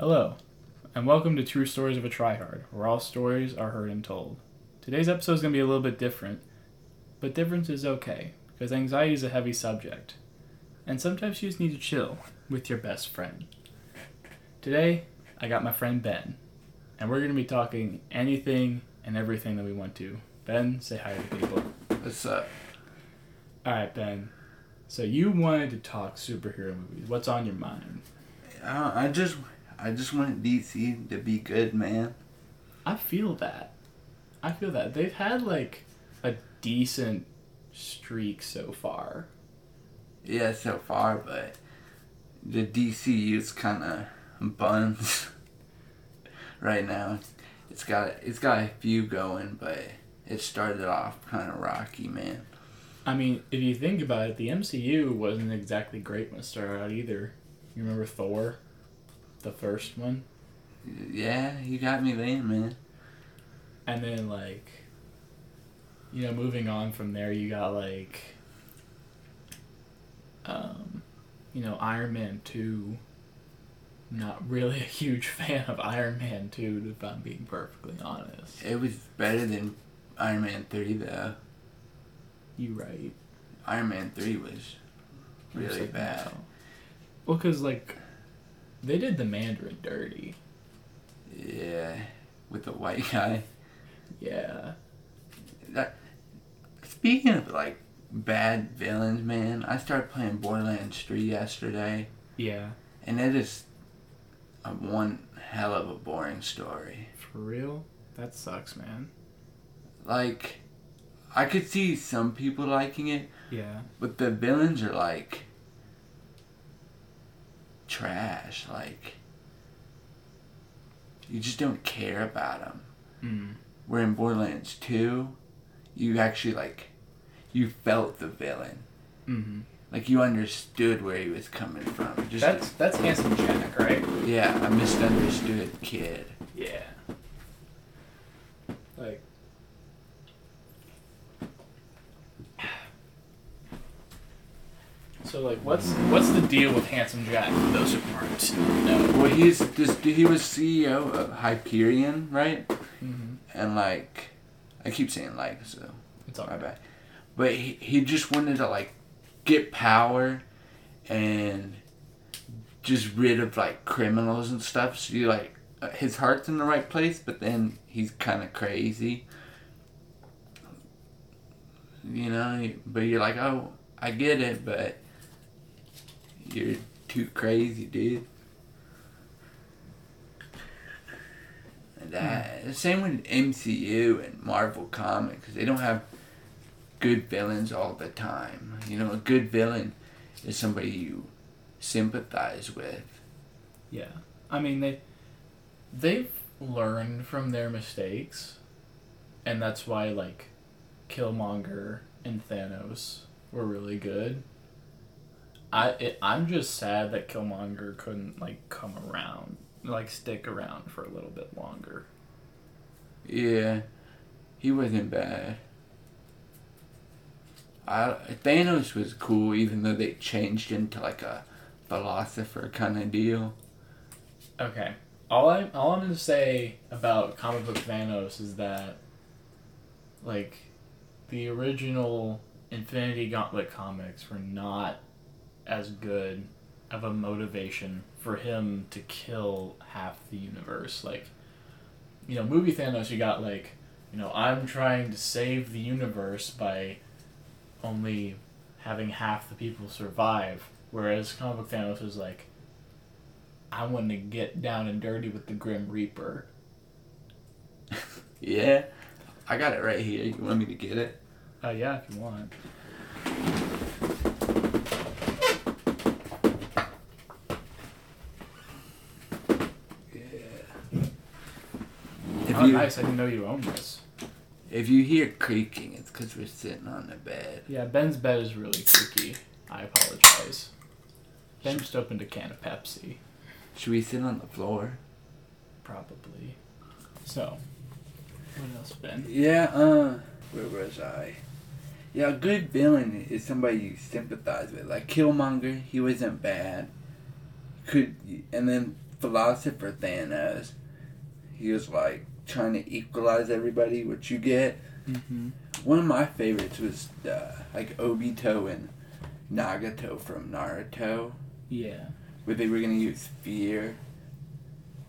Hello, and welcome to True Stories of a Tryhard, where all stories are heard and told. Today's episode is going to be a little bit different, but difference is okay, because anxiety is a heavy subject, and sometimes you just need to chill with your best friend. Today, I got my friend Ben, and we're going to be talking anything and everything that we want to. Ben, say hi to people. What's up? Alright, Ben. So you wanted to talk superhero movies. What's on your mind? Uh, I just, I just want DC to be good, man. I feel that. I feel that. They've had like a decent streak so far. Yeah, so far, but the DCU's kind of buns right now. It's got, it's got a few going, but it started off kind of rocky, man. I mean, if you think about it, the MCU wasn't exactly great when it started out either. You remember Thor? The first one? Yeah, you got me there, man. And then, like, you know, moving on from there, you got, like, um, you know, Iron Man 2. Not really a huge fan of Iron Man 2, if I'm being perfectly honest. It was better than Iron Man 3, though. You right. Iron Man 3 was really Like, bad. no. Well, because, like, they did the Mandarin dirty. Yeah, with the white guy. Yeah. That, speaking of like bad villains, man, I started playing Borderlands 3 yesterday, Yeah. and it is a one hell of a boring story. For real? That sucks, man. Like, I could see some people liking it, Yeah. but the villains are like trash. Like, you just don't care about them. Mm. Where in Borderlands 2, you actually like, you felt the villain. Mm-hmm. Like you understood where he was coming from. Just That's that's handsome Jack, right? yeah, a misunderstood kid. Yeah. Like. So like, what's what's the deal with handsome Jack? For those who aren't know. Well, he's this. He was CEO of Hyperion, right? Mm-hmm. And like, I keep saying like, so It's all my right. bad. But he he just wanted to like get power, and just rid of like criminals and stuff. So you like uh, his heart's in the right place, but then he's kind of crazy. You know, but you're like, oh, I get it, but you're too crazy, dude. And that, the same with MCU and Marvel Comics. They don't have good villains all the time. You know, a good villain is somebody you sympathize with. Yeah. I mean they they've learned from their mistakes, and that's why like Killmonger and Thanos were really good. I it, I'm just sad that Killmonger couldn't like come around, like stick around for a little bit longer. Yeah, he wasn't bad. I, Thanos was cool, even though they changed into like a philosopher kind of deal. Okay. All I all I'm gonna say about comic book Thanos is that, like, the original Infinity Gauntlet comics were not as good of a motivation for him to kill half the universe. Like, you know, movie Thanos, you got like, you know, I'm trying to save the universe by only having half the people survive, whereas comic book Thanos is like. I want to get down and dirty with the Grim Reaper. Yeah, I got it right here. You want me to get it? Oh yeah, if you want. If oh you nice, I didn't know you owned this. if you hear creaking, it's because we're sitting on the bed. Yeah, Ben's bed is really creaky. I apologize. Ben just opened a can of Pepsi, Should we sit on the floor? probably. So, what else, Ben? Yeah. Uh, where was I? Yeah, a good villain is somebody you sympathize with. Like Killmonger, he wasn't bad. Could and then philosopher Thanos. He was like trying to equalize everybody, what you get. Mm-hmm. One of my favorites was uh, like Obito and Nagato from Naruto, Yeah. where they were gonna use fear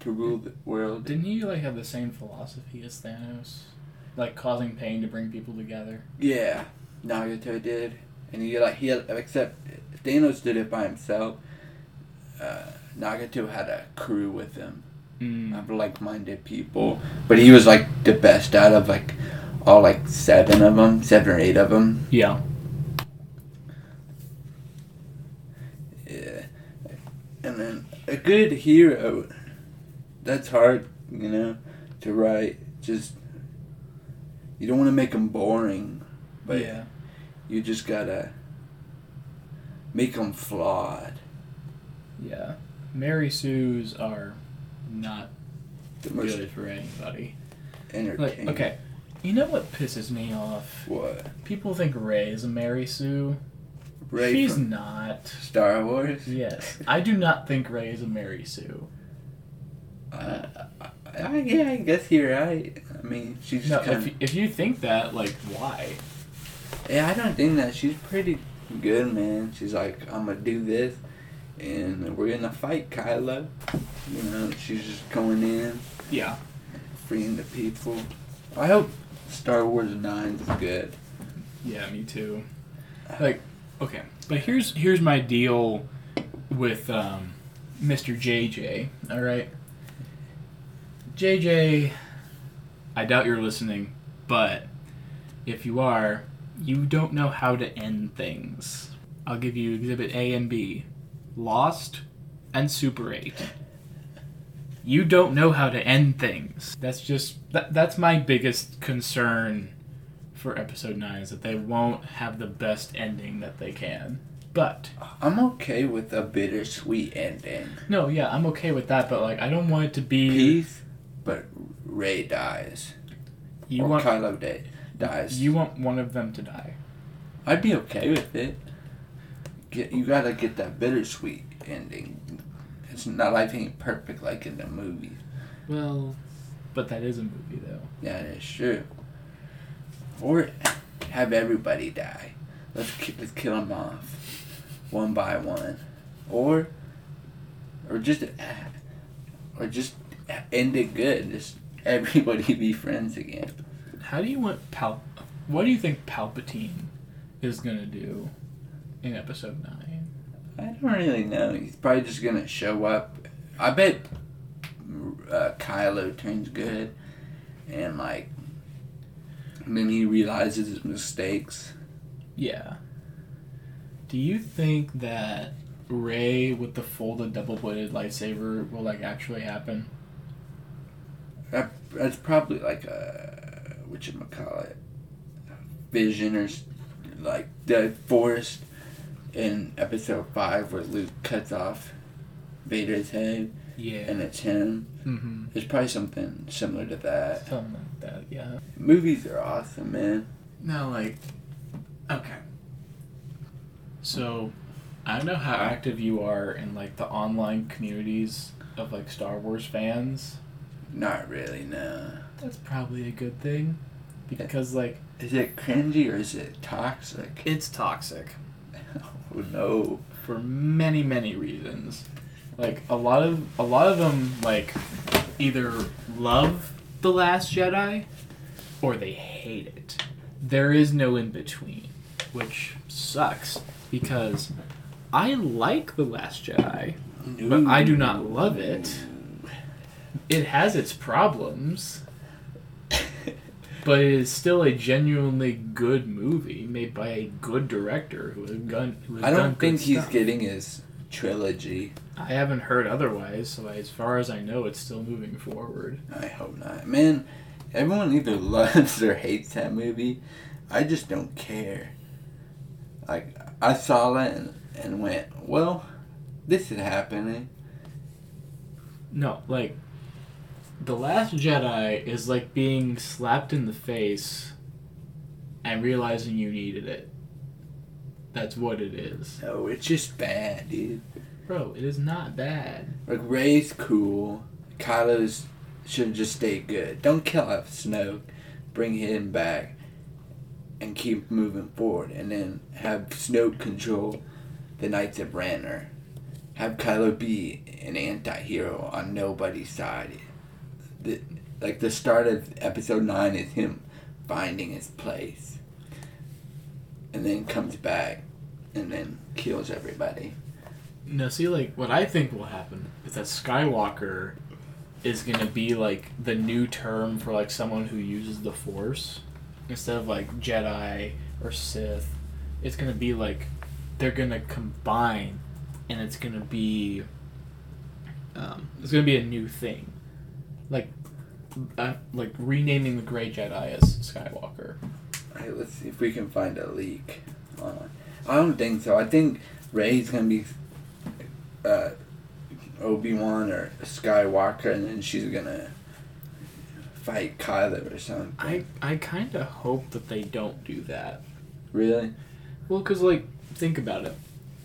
to rule the world. Didn't he like have the same philosophy as Thanos? Like causing pain to bring people together. Yeah, Nagato did, and he like he had except Thanos did it by himself. Uh, Nagato had a crew with him Mm. of like-minded people, but he was like the best out of like all like seven of them, seven or eight of them. Yeah. Yeah, and then a good hero. That's hard, you know, to write. Just you don't want to make them boring, but yeah. you just gotta make them flawed. Yeah. Mary Sue's are not The most good for anybody. Like, okay. You know what pisses me off? What? People think Rey is a Mary Sue. Rey She's not. Star Wars. Yes. I do not think Rey is a Mary Sue. Uh, I, yeah, I guess you're right. I mean, she's No, kind if, you- if you think that, like, why? Yeah, I don't think that she's pretty good, man. She's like, I'm gonna do this, and we're gonna fight Kylo. You know, she's just going in, Yeah. freeing the people. I hope Star Wars Nine is good. Yeah, me too. Like, okay, but here's here's my deal with um, Mr. JJ. All right, JJ. I doubt you're listening, but if you are, you don't know how to end things. I'll give you Exhibit A and B, Lost, and Super Eight. You don't know how to end things. That's just that, that's my biggest concern for episode 9 is that they won't have the best ending that they can. But I'm okay with a bittersweet ending. no, yeah, I'm okay with that, but like I don't want it to be Peace, but Rey dies. you or want Kylo da- dies. you want one of them to die. I'd be okay with it. Get you gotta get that bittersweet ending. It's not life ain't perfect like in the movies. Well, but that is a movie though. Yeah, that's true. Or have everybody die. Let's let's kill them off, one by one, or or just or just end it good. Just everybody be friends again. How do you want Pal What do you think Palpatine is to do in episode 9? I don't really know. He's probably just gonna show up. I bet uh, Kylo turns good, and like, and then he realizes his mistakes. Yeah. Do you think that Rey with the folded double-bladed lightsaber will like actually happen? That, that's probably like a what you call it, vision or like the forest in episode five where Luke cuts off Vader's head Yeah. and it's him. mm-hmm. There's probably something similar to that. Something like that, yeah. Movies are awesome, man. Now, like, okay. So, I don't know how active you are in like the online communities of like Star Wars fans. Not really, no. That's probably a good thing, because like Is it cringy or is it toxic? it's toxic Oh no. for many many reasons. Like a lot of a lot of them like either love the Last Jedi or they hate it. There is no in between, which sucks because I like the Last Jedi, but I do not love it. It has its problems, but it is still a genuinely good movie made by a good director who has done. Who has I don't good think he's stuff. getting his trilogy. I haven't heard otherwise, so as far as I know, it's still moving forward. I hope not. Man, everyone either loves or hates that movie. I just don't care. Like, I saw it and, and went, well, this is happening. No, like the Last Jedi is like being slapped in the face and realizing you needed it. That's what it is. No, it's just bad, dude. Bro, it is not bad. Like Rey's cool. Kylo's should just stay good. Don't kill off Snoke. Bring him back and keep moving forward. And then have Snoke control the Knights of Ren. Have Kylo be an anti-hero on nobody's side. The, like the start of episode 9 is him finding his place. And then comes back and then kills everybody. No, see, like, what I think will happen is that Skywalker is gonna be, like, the new term for, like, someone who uses the Force. Instead of, like, Jedi or Sith, it's gonna be, like, they're gonna combine, and it's gonna be, um, it's gonna be a new thing. Like, uh, like, renaming the Grey Jedi as Skywalker. Let's see if we can find a leak. Uh, I don't think so. I think Rey's gonna be uh, Obi Wan or Skywalker, and then she's gonna fight Kylo or something. I, I kind of hope that they don't do that. really? Well, because, like, think about it.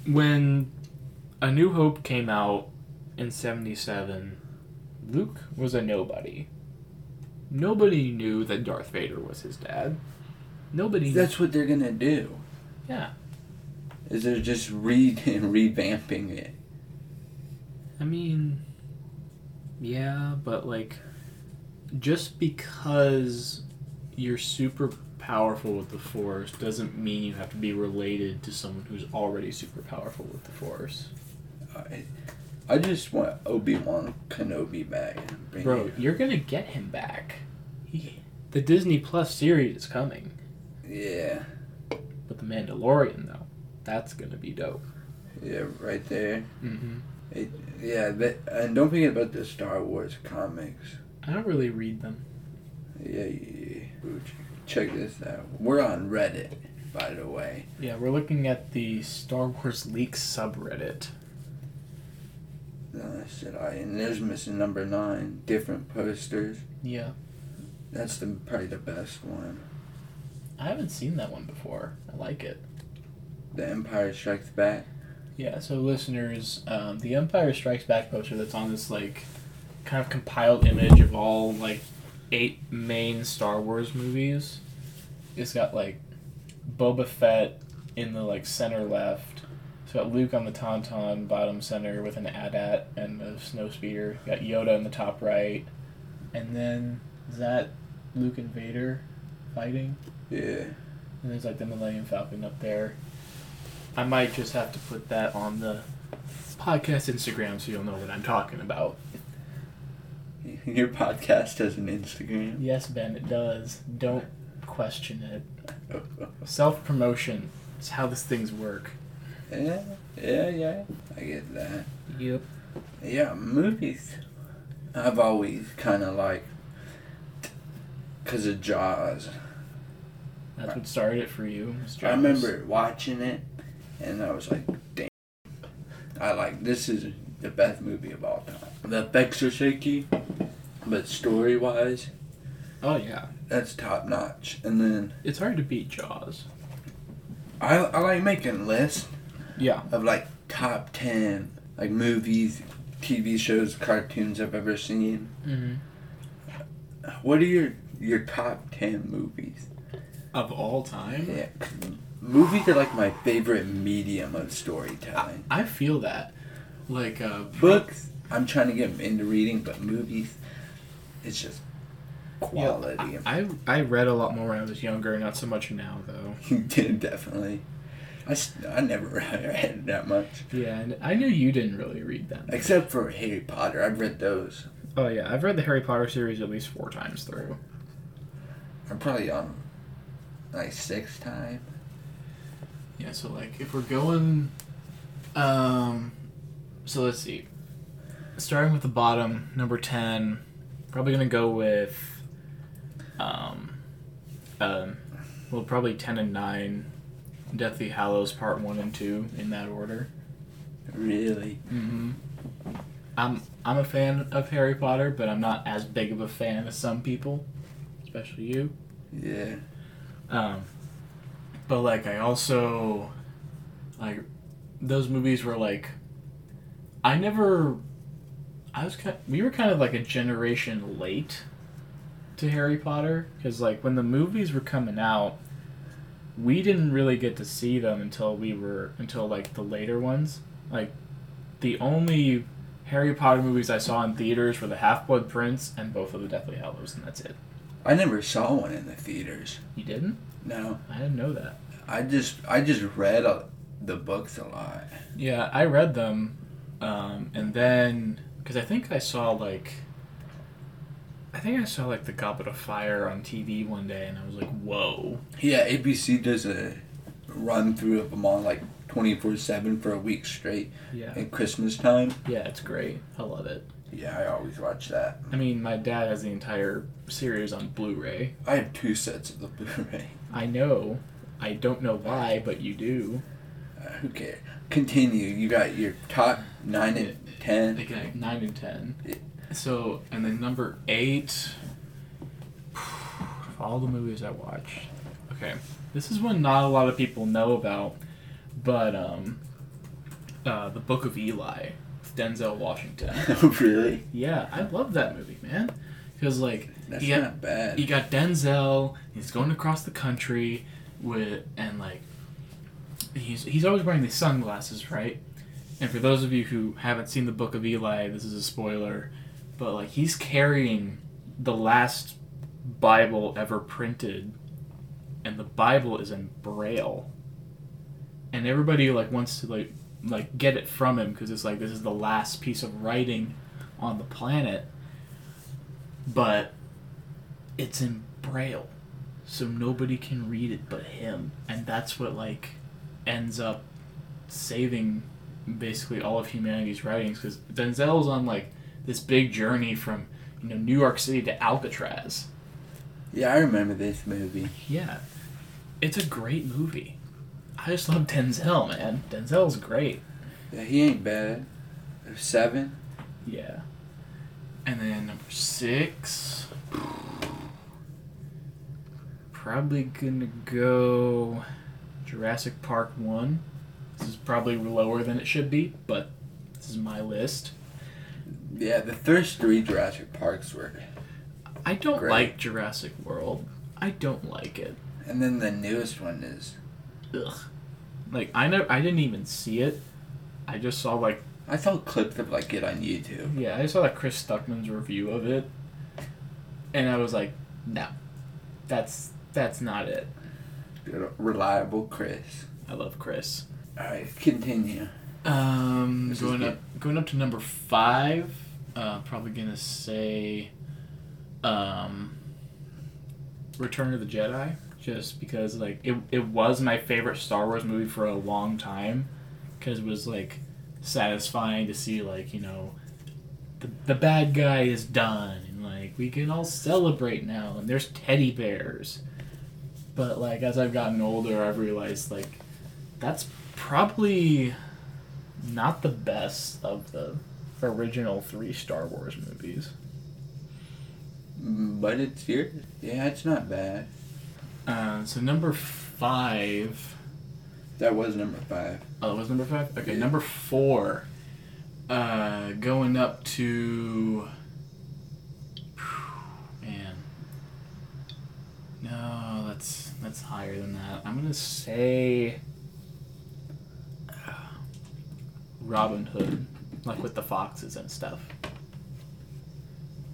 When A New Hope came out in 77, Luke was a nobody. Nobody knew that Darth Vader was his dad. Nobody. That's what they're gonna do. Yeah. Is they're just re revamping it. I mean, yeah, but, like, just because you're super powerful with the Force doesn't mean you have to be related to someone who's already super powerful with the Force. Uh, I, I just want Obi Wan Kenobi back. Bro, it- you're gonna get him back. He, the Disney Plus series is coming, Yeah, but the Mandalorian though, that's gonna be dope. yeah, right there. Mm-hmm. It, yeah, that, and don't forget about the Star Wars comics. I don't really read them. Yeah, yeah, yeah. Check this out. We're on Reddit, by the way. Yeah, we're looking at the Star Wars leaks subreddit. Uh, should I? And there's missing number nine. Different posters. Yeah, That's the probably the best one. I haven't seen that one before. I like it. The Empire Strikes Back. Yeah, so listeners, um, the Empire Strikes Back poster that's on this like kind of compiled image of all like eight main Star Wars movies. It's got like Boba Fett in the like center left. Got Luke on the tauntaun bottom center with an AT-AT and a Snowspeeder. Got Yoda in the top right, and then is that Luke and Vader fighting? Yeah. And there's like the Millennium Falcon up there. I might just have to put that on the podcast Instagram so you'll know what I'm talking about. Your podcast has an Instagram. Yes, Ben, it does. Don't question it. Self promotion is how these things work. Yeah, yeah, yeah. I get that. Yep. Yeah, movies. I've always kind of like, because of Jaws. That's what started it for you. I remember watching it, and I was like, "Damn!" I like this is the best movie of all time. The effects are shaky, but story wise, Oh yeah, that's top notch. And then it's hard to beat Jaws. I I like making lists Yeah. of like top ten like movies, TV shows, cartoons I've ever seen. Mm-hmm. What are your your top ten movies? Of all time. Yeah, movies are like my favorite medium of storytelling. I feel that. Like uh, Books, I'm trying to get into reading, but movies, it's just quality. I I read a lot more when I was younger, not so much now though. You did definitely. I, s- I never read that much, Yeah, and I knew you didn't really read them. except for Harry Potter. I've read those. Oh yeah, I've read the Harry Potter series at least four times through. I'm probably on like sixth time. Yeah, so like if we're going, um, so let's see. Starting with the bottom, number ten, probably gonna go with, um, um, well probably ten and nine, Deathly Hallows Part One and Two in that order. Really? Mm-hmm. I'm I'm a fan of Harry Potter, but I'm not as big of a fan as some people, especially you. Yeah. Um, but like I also like those movies were like I never. I was kind. We were kind of like a generation late to Harry Potter because like when the movies were coming out, we didn't really get to see them until we were until like the later ones. Like the only Harry Potter movies I saw in theaters were the Half Blood Prince and both of the Deathly Hallows, and that's it. I never saw one in the theaters. You didn't? No, I didn't know that. I just I just read uh, the books a lot. Yeah, I read them, um, and then because I think I saw like, I think I saw like the Goblet of Fire on TV one day, and I was like, "Whoa!" Yeah, ABC does a run through of them on like twenty four seven for a week straight Yeah, at Christmas time. yeah, it's great. I love it. Yeah, I always watch that. I mean, my dad has the entire series on Blu-ray. I have two sets of the Blu-ray. I know. I don't know why, but you do. Uh, who cares? Continue. You got your top nine and ten. Okay, nine and ten. So, and then number eight. of all the movies I watched. Okay, this is one not a lot of people know about, but um, uh, the Book of Eli, with Denzel Washington. Oh, really? yeah, I love that movie, man. Because like That's he got, not bad. you got Denzel. He's going across the country with and like he's he's always wearing these sunglasses, right? And for those of you who haven't seen the Book of Eli, this is a spoiler, but like he's carrying the last Bible ever printed, and the Bible is in Braille. And everybody like wants to like like get it from him because it's like this is the last piece of writing on the planet. But it's in Braille, so nobody can read it but him, and that's what like ends up saving basically all of humanity's writings because Denzel's on like this big journey from you know New York City to Alcatraz. yeah, I remember this movie. Yeah, it's a great movie. I just love Denzel, man. Denzel's great. Yeah, he ain't bad. Seven. Yeah. And then number six. Probably gonna go Jurassic Park 1. This is probably lower than it should be, but this is my list. Yeah, the first three Jurassic Parks were, I don't Great. like Jurassic World. I don't like it. and then the newest one is. Ugh. Like I never, I didn't even see it. I just saw like I saw clips of like it on YouTube. yeah, I saw like Chris Stuckman's review of it, and I was like, no, that's that's not it. Reliable Chris. I love Chris. All right, continue. Um, This going up, going up to number five. Uh, probably gonna say, um, Return of the Jedi, just because like it, it was my favorite Star Wars movie for a long time, because it was like satisfying to see like you know, the the bad guy is done and like we can all celebrate now and there's teddy bears, but like as I've gotten older, I've realized like that's probably not the best of the original three Star Wars movies. Mm, But it's yours. Yeah, it's not bad. Uh, so number five. That was number five. Oh, it was number five. Okay, Yeah. number four. Uh, going up to. Man. No, that's that's higher than that. I'm gonna say. uh, Robin Hood, like with the foxes and stuff.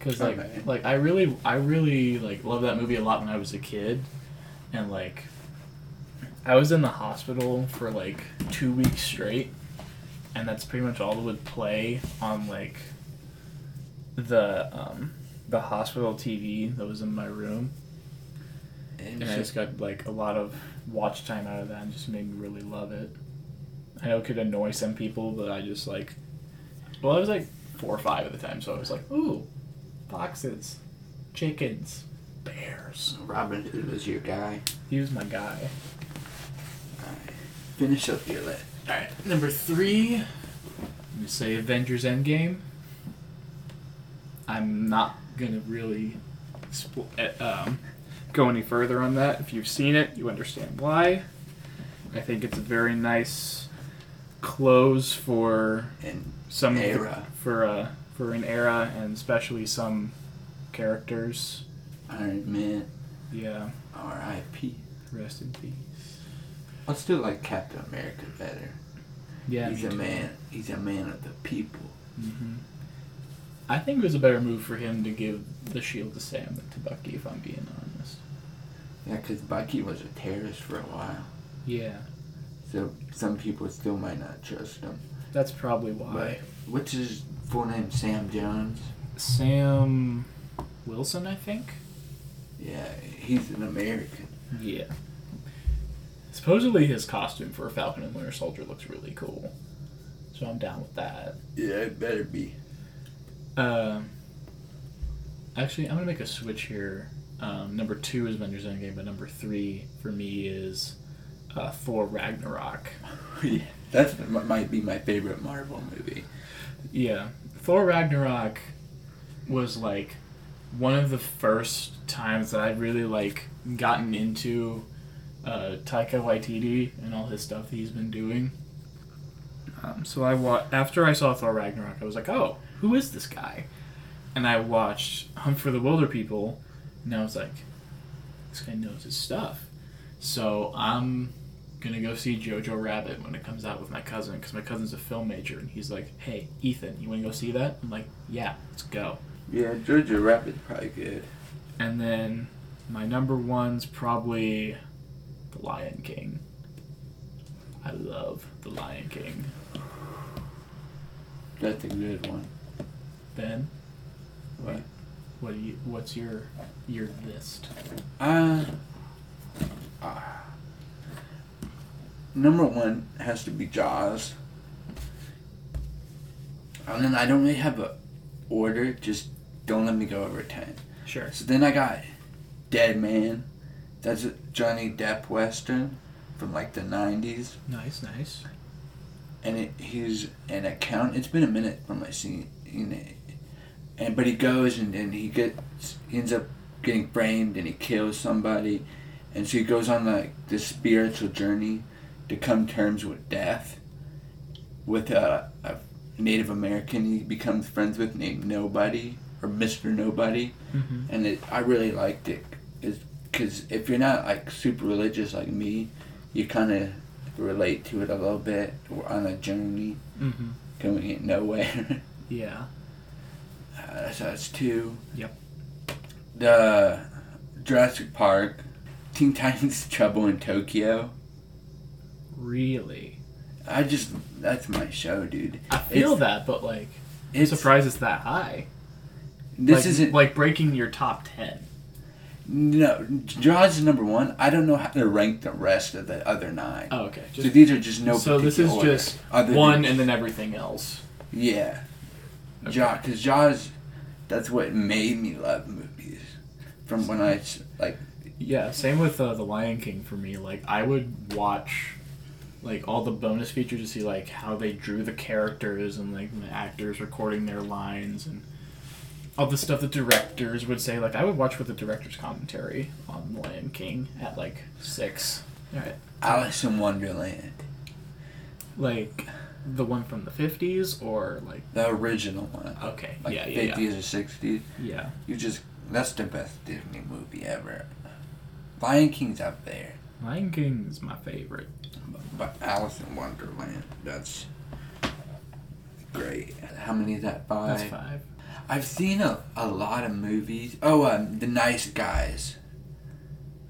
Cause like Okay. like I really I really like love that movie a lot when I was a kid, and like I was in the hospital for like two weeks straight, and that's pretty much all that would play on like the um, the hospital TV that was in my room, And and I just got like a lot of watch time out of that, and just made me really love it. I know it could annoy some people, but I just like, well, I was like four or five at the time, so I was like, ooh, foxes, chickens, bears. Robin Hood was your guy. He was my guy. Alright. Finish up your list. All right, number three. I'm gonna say Avengers Endgame. I'm not gonna really uh, um, go any further on that. If you've seen it, you understand why. I think it's a very nice close for And some of the- Era. for uh for an era and especially some characters. Iron Man, Yeah, R.I.P. rest in peace. I still like Captain America better. Yeah, he's a too. man. He's a man of the people. hmm I think it was a better move for him to give the shield to Sam than to Bucky, if I'm being honest. Yeah, because Bucky was a terrorist for a while, Yeah, so some people still might not trust him. That's probably why. But what's his full name? Sam Jones. Sam Wilson, I think. Yeah, he's an American. Yeah. Supposedly his costume for Falcon and Winter Soldier looks really cool, so I'm down with that. Yeah, it better be. Um, actually, I'm gonna make a switch here. Um, number two is Avengers Endgame, but number three for me is uh, Thor Ragnarok. yeah, that's m- might be my favorite Marvel movie. Yeah, Thor Ragnarok was like one of the first times that I'd really like gotten into uh, Taika Waititi and all his stuff that he's been doing. Um, so I wa- after I saw Thor Ragnarok, I was like, oh, who is this guy? And I watched Hunt for the Wilderpeople, and I was like, this guy knows his stuff. So I'm gonna go see Jojo Rabbit when it comes out with my cousin because my cousin's a film major and he's like, "Hey, Ethan, you want to go see that?" I'm like, "Yeah, let's go." Yeah, Jojo Rabbit's probably good. And then my number one's probably The Lion King. I love The Lion King. That's a good one. Ben, What? what do you? What's your your list? Uh, uh, number one has to be Jaws. And then I don't really have a order. Just don't let me go over ten. Sure. So then I got Dead Man. That's a Johnny Depp western from like the '90s, Nice, nice. and it, he's an account. It's been a minute from my seeing it, and but he goes and, and he gets he ends up getting framed and he kills somebody, and so he goes on like this spiritual journey to come terms with death. With a, a Native American he becomes friends with named Nobody or Mister Nobody Mm-hmm. and it, I really liked it is because if you're not like super religious like me, you kind of relate to it a little bit. We're on a journey Mm-hmm. going nowhere. Yeah. uh, so that's two. Yep. The Jurassic Park, Teen Titans Trouble in Tokyo. Really. I just that's my show, dude. I feel It's- that, but like, I'm It's surprised it's that high. this like, isn't like breaking your top ten. no Jaws is number one. I don't know how to rank the rest of the other nine. Oh, okay. so these are just no. so this is just one and then everything else. Yeah. Okay. Jaws, because Jaws, that's what made me love movies. From when I like, Yeah, same with uh, the Lion King for me. Like I would watch like all the bonus features to see like how they drew the characters and like the actors recording their lines and all the stuff the directors would say. Like I would watch with the director's commentary on The Lion King at like six. All right. Alice in Wonderland. Like the one from the fifties or like The original one. okay, Like yeah, yeah, 50s or 60s. yeah, yeah. You just, that's the best Disney movie ever. Lion King's up there. Lion King is my favorite. But Alice in Wonderland, that's great. How many is that? Five? That's five. I've seen a, a lot of movies. Oh, um, The Nice Guys.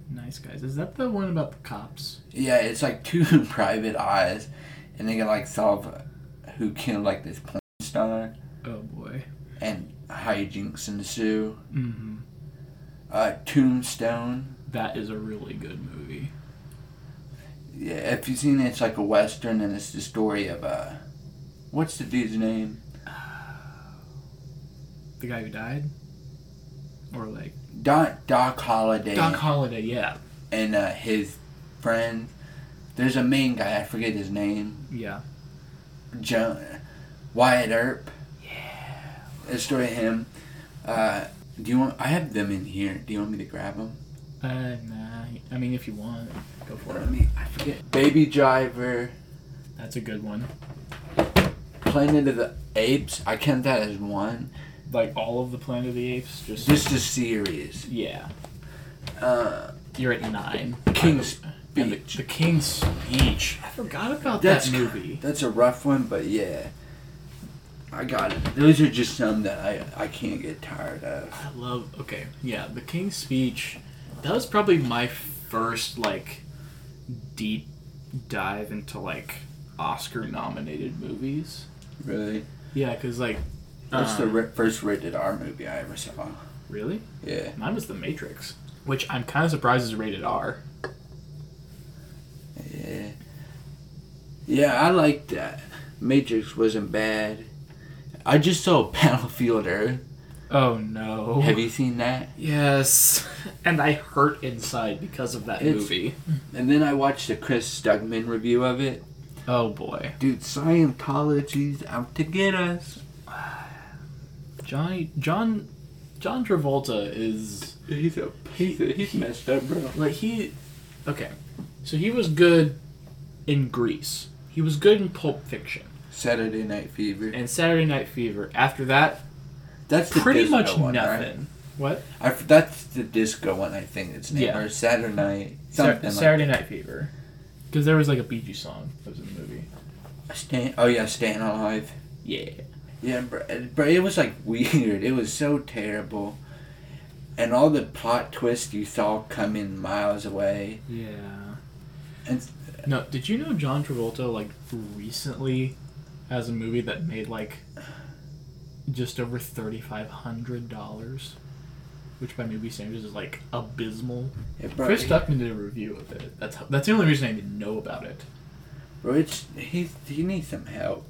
Nice guys. Is that the one about the cops? Yeah, it's like two private eyes, and they can like solve who killed like this porn star Oh boy. and hijinks ensue. Mm-hmm. Uh, Tombstone. That is a really good movie. Yeah, if you've seen it, it's like a western, and it's the story of uh, what's the dude's name? The guy who died? Or like Doc Doc Holliday Doc Holliday, yeah. and uh, his friend. There's a main guy. I forget his name. Yeah. John Wyatt Earp. Yeah. It's the story of him. Uh, do you want? I have them in here. Do you want me to grab them? Uh nah. I mean if you want, go for Let it. me. I forget. Baby Driver. That's a good one. Planet of the Apes, I count that as one. Like all of the Planet of the Apes, just Just the series. yeah. Uh, You're at nine. King's And the, Speech. the King's Speech. I forgot about That's that movie. That's a rough one, but yeah. I got it. Those are just some that I, I can't get tired of. I love. Okay, yeah, the King's Speech. That was probably my first like deep dive into like Oscar nominated movies. Really? Yeah, cause like. That's the uh, ri- first rated R movie I ever saw. really. Yeah. Mine was The Matrix, which I'm kind of surprised is rated R. Yeah. Yeah, I liked that. Matrix wasn't bad. I just saw Battlefield Earth. Oh no. Have you seen that? Yes, and I hurt inside because of that It's- movie. And then I watched a Chris Stuckman review of it. Oh boy, Dude, Scientology's out to get us. Johnny John John Travolta is He's a he's, a, he's messed up, bro. like he. Okay, so he was good in Grease. He was good in Pulp Fiction Saturday Night Fever. and Saturday Night Fever. After that, That's the pretty disco much one, nothing. Right? What? I, f- that's the disco one, I think it's named. Yeah. Or Saturday Night. Something like Saturday Night Fever. Because there was like a Bee Gees song that was in the movie. Stan, oh yeah, Staying Alive. Yeah. Yeah, but, bro, it was like weird. It was so terrible. And all the plot twists you saw coming miles away. Yeah. And No, did you know John Travolta like recently has a movie that made like just over thirty five hundred dollars, which by movie standards is like abysmal. yeah, bro, Chris Stuckman did a review of it. That's how, that's the only reason I even know about it. bro, it's, he, he needs some help.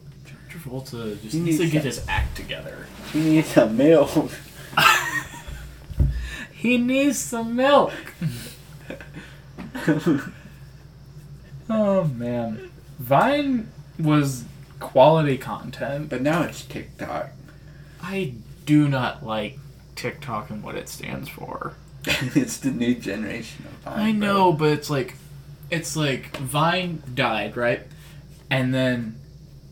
Travolta just He needs to needs get his act together. He needs some milk. He needs some milk. Oh man, Vine was quality content. but now it's TikTok. I do not like TikTok and what it stands for. it's the new generation of Vine. I bro. know, but it's like, it's like Vine died, right? And then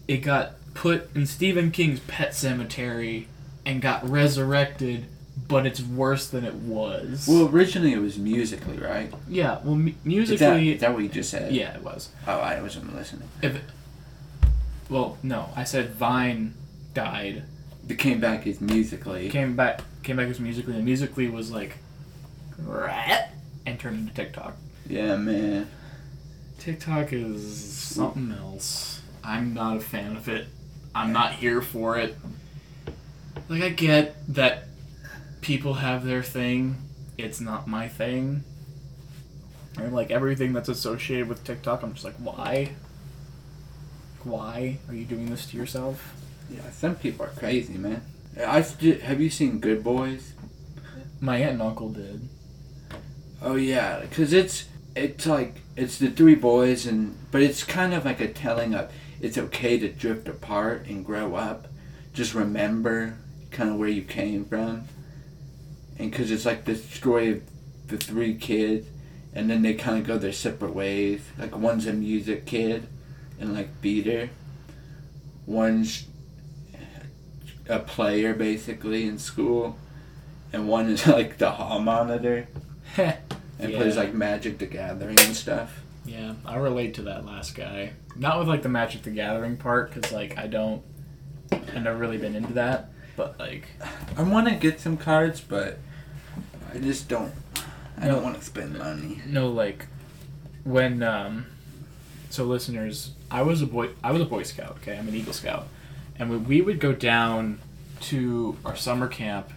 it got put in Stephen King's Pet Sematary and got resurrected, but it's worse than it was. Well, originally it was Musical.ly, right? yeah. Well, mu- Musical.ly, is that what you just said? yeah, it was. Oh, I wasn't listening. If it, well, no, I said Vine died, came back as Musical.ly. came back, came back as Musical.ly, and Musical.ly was like, "Rat," and turned into TikTok. Yeah, man. TikTok is something else. I'm not a fan of it. I'm not here for it. Like I get that people have their thing. It's not my thing. And like everything that's associated with TikTok, I'm just like, why? Why are you doing this to yourself? Yeah, some people are crazy, man. I have you seen Good Boys? My aunt and uncle did. Oh yeah, because it's it's like it's the three boys and but it's kind of like a telling of it's okay to drift apart and grow up. Just remember kind of where you came from, and because it's like the story of the three kids, and then they kind of go their separate ways. Like one's a music kid, and like Beater. One's a player basically in school, and one is like the hall monitor and plays like Magic the Gathering and stuff. Yeah, I relate to that last guy. Not with like the Magic the Gathering part, because like I don't, I've never really been into that. But like, I want to get some cards, but I just don't. I No. don't want to spend money. no, like when um, so listeners, I was a boy. I was a Boy Scout. Okay, I'm an Eagle Scout, and when we would go down to our summer camp,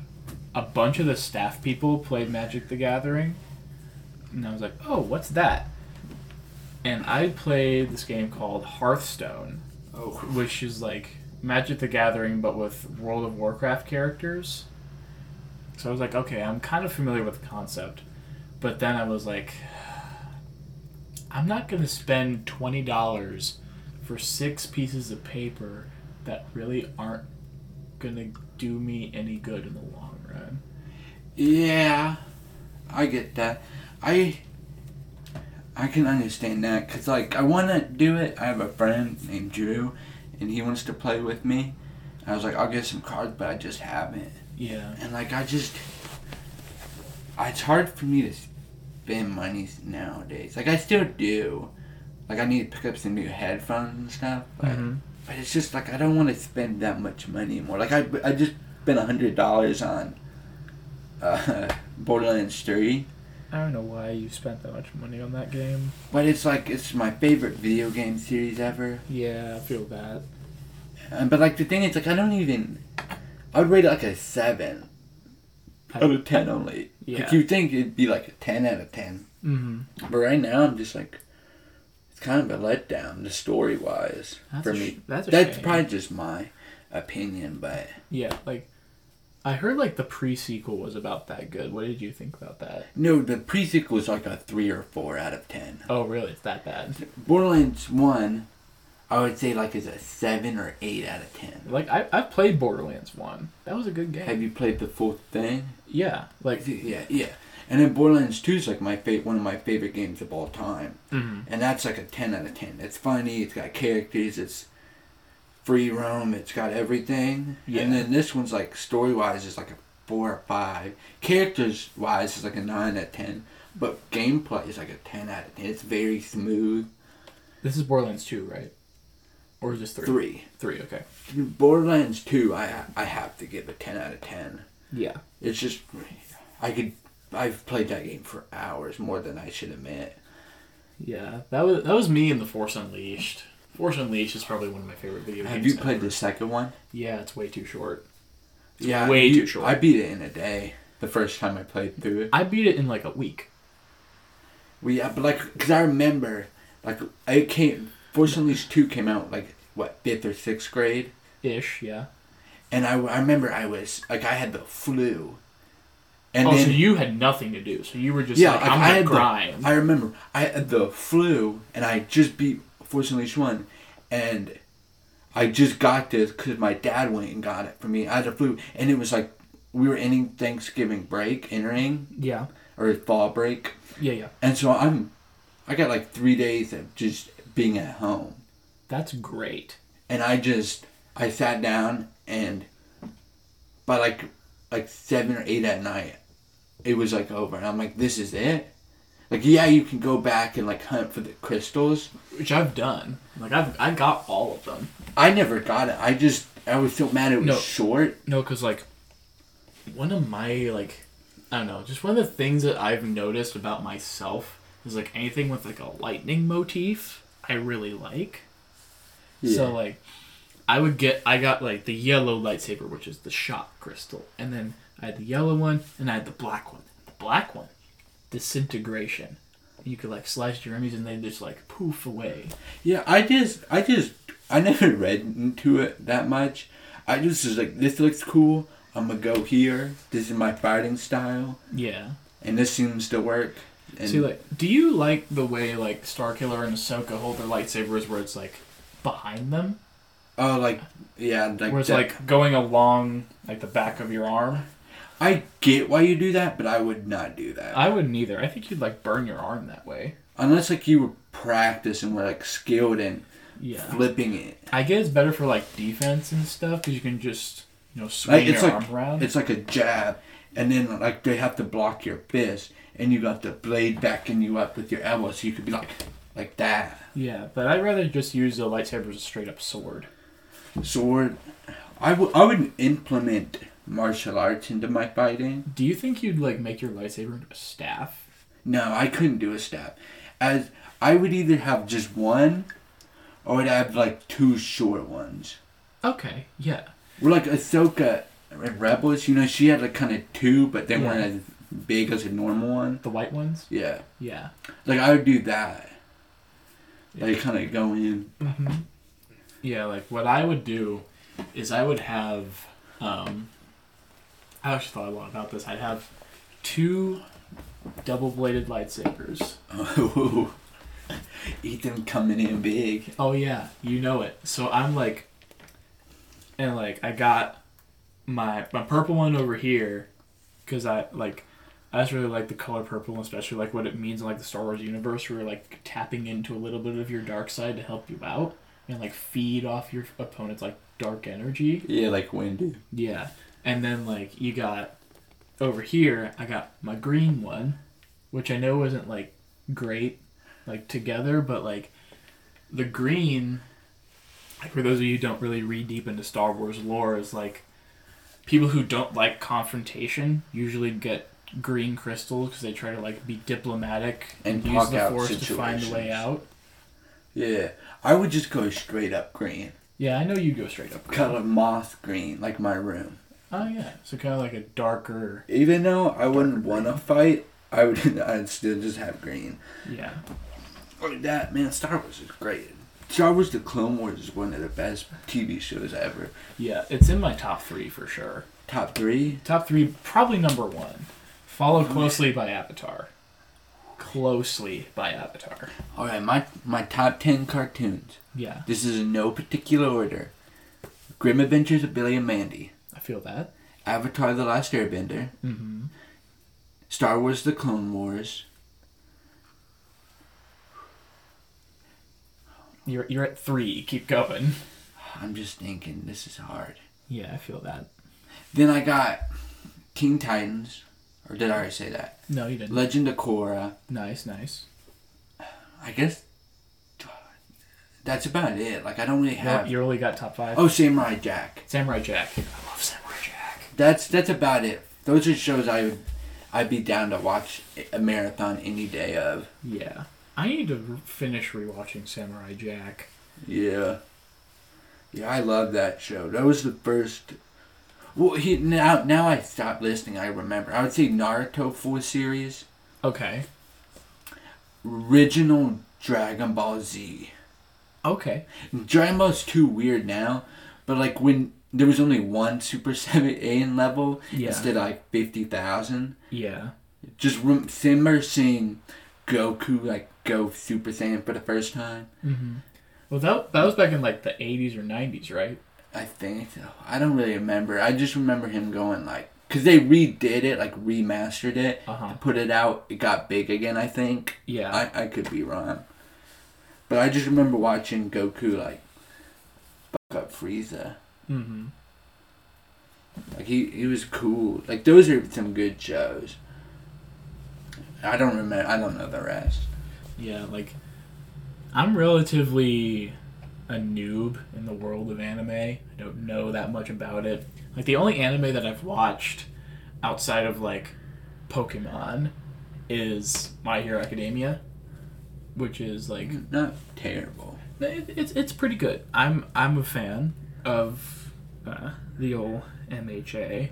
a bunch of the staff people played Magic the Gathering, and I was like, oh, what's that? And I played this game called Hearthstone. Oh, which is like Magic the Gathering but with World of Warcraft characters. So I was like, okay, I'm kind of familiar with the concept. But then I was like, I'm not going to spend $20 for six pieces of paper that really aren't to do me any good in the long run. yeah, I get that. I I can understand that because like I want to do it. I have a friend named Drew, and he wants to play with me. I was like, I'll get some cards, but I just haven't. Yeah. And like, I just, it's hard for me to spend money nowadays. Like, I still do. Like, I need to pick up some new headphones and stuff. But, Mhm. But it's just like I don't want to spend that much money anymore. Like, I, I just spent a hundred dollars on uh, Borderlands Three. I don't know why you spent that much money on that game. But it's like it's my favorite video game series ever. Yeah, I feel that. Um, but like the thing is, like I don't even. I would rate it like a seven out of ten only. Yeah. Like you think it'd be like a ten out of ten, Mm-hmm. but right now I'm just like, kind of a letdown, the story wise for a sh- me. that's That's shame. probably just my opinion, but Yeah, like I heard like the pre sequel was about that good. What did you think about that? no, the pre sequel was like a three or four out of ten. Oh, really? It's that bad? Borderlands one, I would say like is a seven or eight out of ten. Like I I've played Borderlands one. That was a good game. Have you played the full thing? Yeah, like Yeah, yeah. And then Borderlands 2 is like my fa- one of my favorite games of all time. Mhm. And that's like a 10 out of 10. It's funny, it's got characters, it's free roam, it's got everything. Yeah. And then this one's like story wise is like a 4 or 5. Characters wise is like a 9 out of 10. But gameplay is like a 10 out of 10. It's very smooth. this is Borderlands two, right? Or is this three? 3. Three. Okay. Borderlands 2 I I have to give a 10 out of 10. Yeah. It's just I could I've played that game for hours more than I should admit. Yeah. That was that was me in the Force Unleashed. Force Unleashed is probably one of my favorite video games. Have you played ever. the second one? Yeah, it's way too short. It's yeah, way you- too short. I beat it in a day. The first time I played through it. I beat it in like a week. We yeah, but like, cause I remember, like, I came. Force Unleashed two came out like what fifth or sixth grade, Ish. Yeah. and I, I remember I was like I had the flu, and oh, then so you had nothing to do. So you were just yeah, like, I'm I gonna had grind. the I remember I had the flu, and I just beat Force Unleashed one, and I just got this because my dad went and got it for me. I had the flu, and it was like we were ending Thanksgiving break, entering yeah. or fall break. Yeah. Yeah. And so I'm, I got like three days of just being at home, That's great. and I just I sat down and by like like seven or eight at night, it was like over, and I'm like, this is it. Like yeah, you can go back and like hunt for the crystals. Which I've done. Like I've I got all of them. I never got it. I just I was so mad it was No. short. No, because like one of my like I don't know, just one of the things that I've noticed about myself is like anything with like a lightning motif, I really like. Yeah. So like I would get I got like the yellow lightsaber, which is the shock crystal, and then I had the yellow one and I had the black one. The black one, disintegration. You could like slice your enemies and they just like poof away. Yeah, I just, I just, I never read into it that much. I just was like, this looks cool. I'm gonna go here. This is my fighting style, Yeah. and this seems to work. And See, like, do you like the way like Starkiller and Ahsoka hold their lightsabers, where it's like behind them, oh, like yeah, like, where it's that- like going along like the back of your arm? I get why you do that, but I would not do that I wouldn't either. I think you'd like burn your arm that way. unless like you were practiced and were like skilled in Yeah. flipping it. I guess it's better for like defense and stuff because you can just you know swing Like it's your like arm around. it's like a jab, and then like they have to block your fist, and you got the blade backing you up with your elbow, so you could be like like that. Yeah, but I'd rather just use the lightsaber as a straight up sword. sword. I would I would implement martial arts into my fighting. Do you think you'd like make your lightsaber into a staff? No, I couldn't do a staff. As I would either have just one, or I'd have like two short ones. Okay, yeah. Well, like Ahsoka in Rebels, you know, she had like kind of two, but they Yeah. weren't as big as a normal one. The white ones? Yeah, Yeah. like I would do that. Yeah. Like kind of go in. hmm Yeah, like what I would do is I would have. Um, I actually thought a lot about this. I'd have two double-bladed lightsabers. Oh, Ethan coming in big. Oh yeah, you know it. So I'm like, and like I got my my purple one over here, because I like. I just really like the color purple, especially like what it means in like the Star Wars universe, where you're like tapping into a little bit of your dark side to help you out. and like feed off your opponent's like dark energy. Yeah, like Wendy. Yeah. And then like you got over here, I got my green one, which I know wasn't like great like together, but like the green like for those of you who don't really read deep into Star Wars lore is like people who don't like confrontation usually get green crystals because they try to like be diplomatic And use the force to find the way out. Yeah, I would just go straight up green, Yeah, I know you go straight up. green. color moth green, like my room. Oh yeah, so kind of like a darker. Even though I wouldn't want to fight, I would. I'd still just have green. Yeah, Like that, man. Star Wars is great. Star Wars: The Clone Wars is one of the best TV shows ever. yeah, it's in my top three for sure. Top three. Top three, probably number one, followed closely by Avatar. Closely by Avatar. All right, my my top ten cartoons. Yeah, This is in no particular order. Grim Adventures of Billy and Mandy, feel that. Avatar: The Last Airbender, Mm-hmm. Star Wars: The Clone Wars, You're you're at three. Keep going. I'm just thinking this is hard. Yeah, I feel that. Then I got Teen Titans, or did I already say that? No, you didn't. Legend of Korra. nice, nice. I guess that's about it. Like I don't really have. you only got top five. Oh, Samurai Jack. Samurai Jack. I love Samurai Jack. That's that's about it. Those are shows I would I'd be down to watch a marathon any day of. Yeah, I need to finish rewatching Samurai Jack. Yeah. Yeah, I love that show. That was the first. Well, he now now I stopped listening. I remember. I would say Naruto full series, Okay. original Dragon Ball Z. Okay. Dragon Ball's too weird now, but like when there was only one Super Saiyan level Yeah. instead of like fifty thousand. Yeah. Just rem- remember seeing Goku like go Super Saiyan for the first time. Mm-hmm. Well, that that was back in like the '80s or '90s, right? I think so. I don't really remember. I just remember him going like, cause they redid it, like remastered it, Uh huh. put it out. It got big again. I think. Yeah. I I could be wrong, but I just remember watching Goku like fuck up Frieza. mm-hmm. Like he he was cool. Like those are some good shows. I don't remember. I don't know the rest. Yeah, like I'm relatively a noob in the world of anime. I don't know that much about it. Like the only anime that I've watched outside of like Pokemon is My Hero Academia, which is like Not terrible. it, it's it's pretty good. I'm I'm a fan of uh, the old MHA.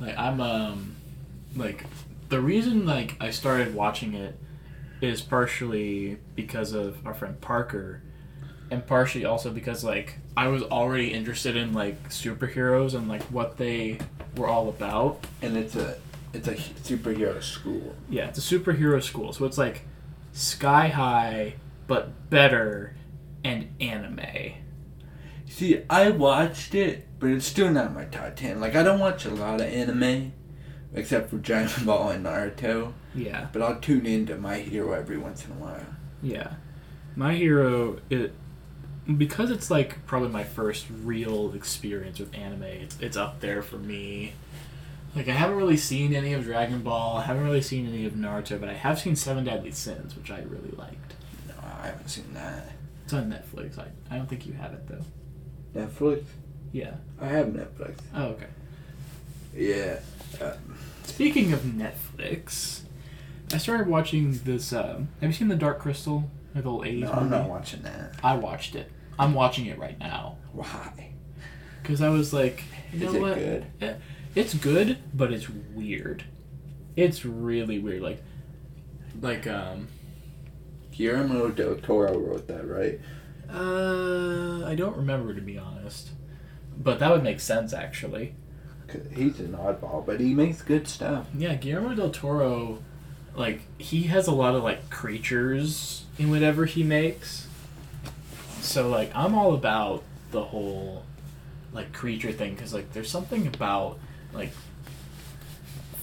Like I'm um like the reason like I started watching it is partially because of our friend Parker and partially also because like I was already interested in like superheroes and like what they were all about. And it's a it's a superhero school. Yeah, it's a superhero school, so it's like sky high but better and anime. See, I watched it, but it's still not my top ten. Like I don't watch a lot of anime, except for Dragon Ball and Naruto. Yeah. But I'll tune into My Hero every once in a while. Yeah. My Hero it because it's like probably my first real experience with anime. It's it's up there for me. Like I haven't really seen any of Dragon Ball, I haven't really seen any of Naruto, but I have seen Seven Deadly Sins, which I really liked. No, I haven't seen that. It's on Netflix. I, I don't think you have it though. Netflix. Yeah. I have Netflix. Oh, okay. Yeah. Uh, Speaking of Netflix, I started watching this. Um, have you seen the Dark Crystal? The old '80s no, movie. I'm not watching that. I watched it. I'm watching it right now Why? because I was like, you Is know it what? good? Eh, It's good, but it's weird. It's really weird. Like, like um, Guillermo del Toro wrote that, right? uh, I don't remember to be honest, but that would make sense actually. he's an oddball, but he makes good stuff. Yeah, Guillermo del Toro, like he has a lot of like creatures in whatever he makes. So like I'm all about the whole like creature thing because like there's something about like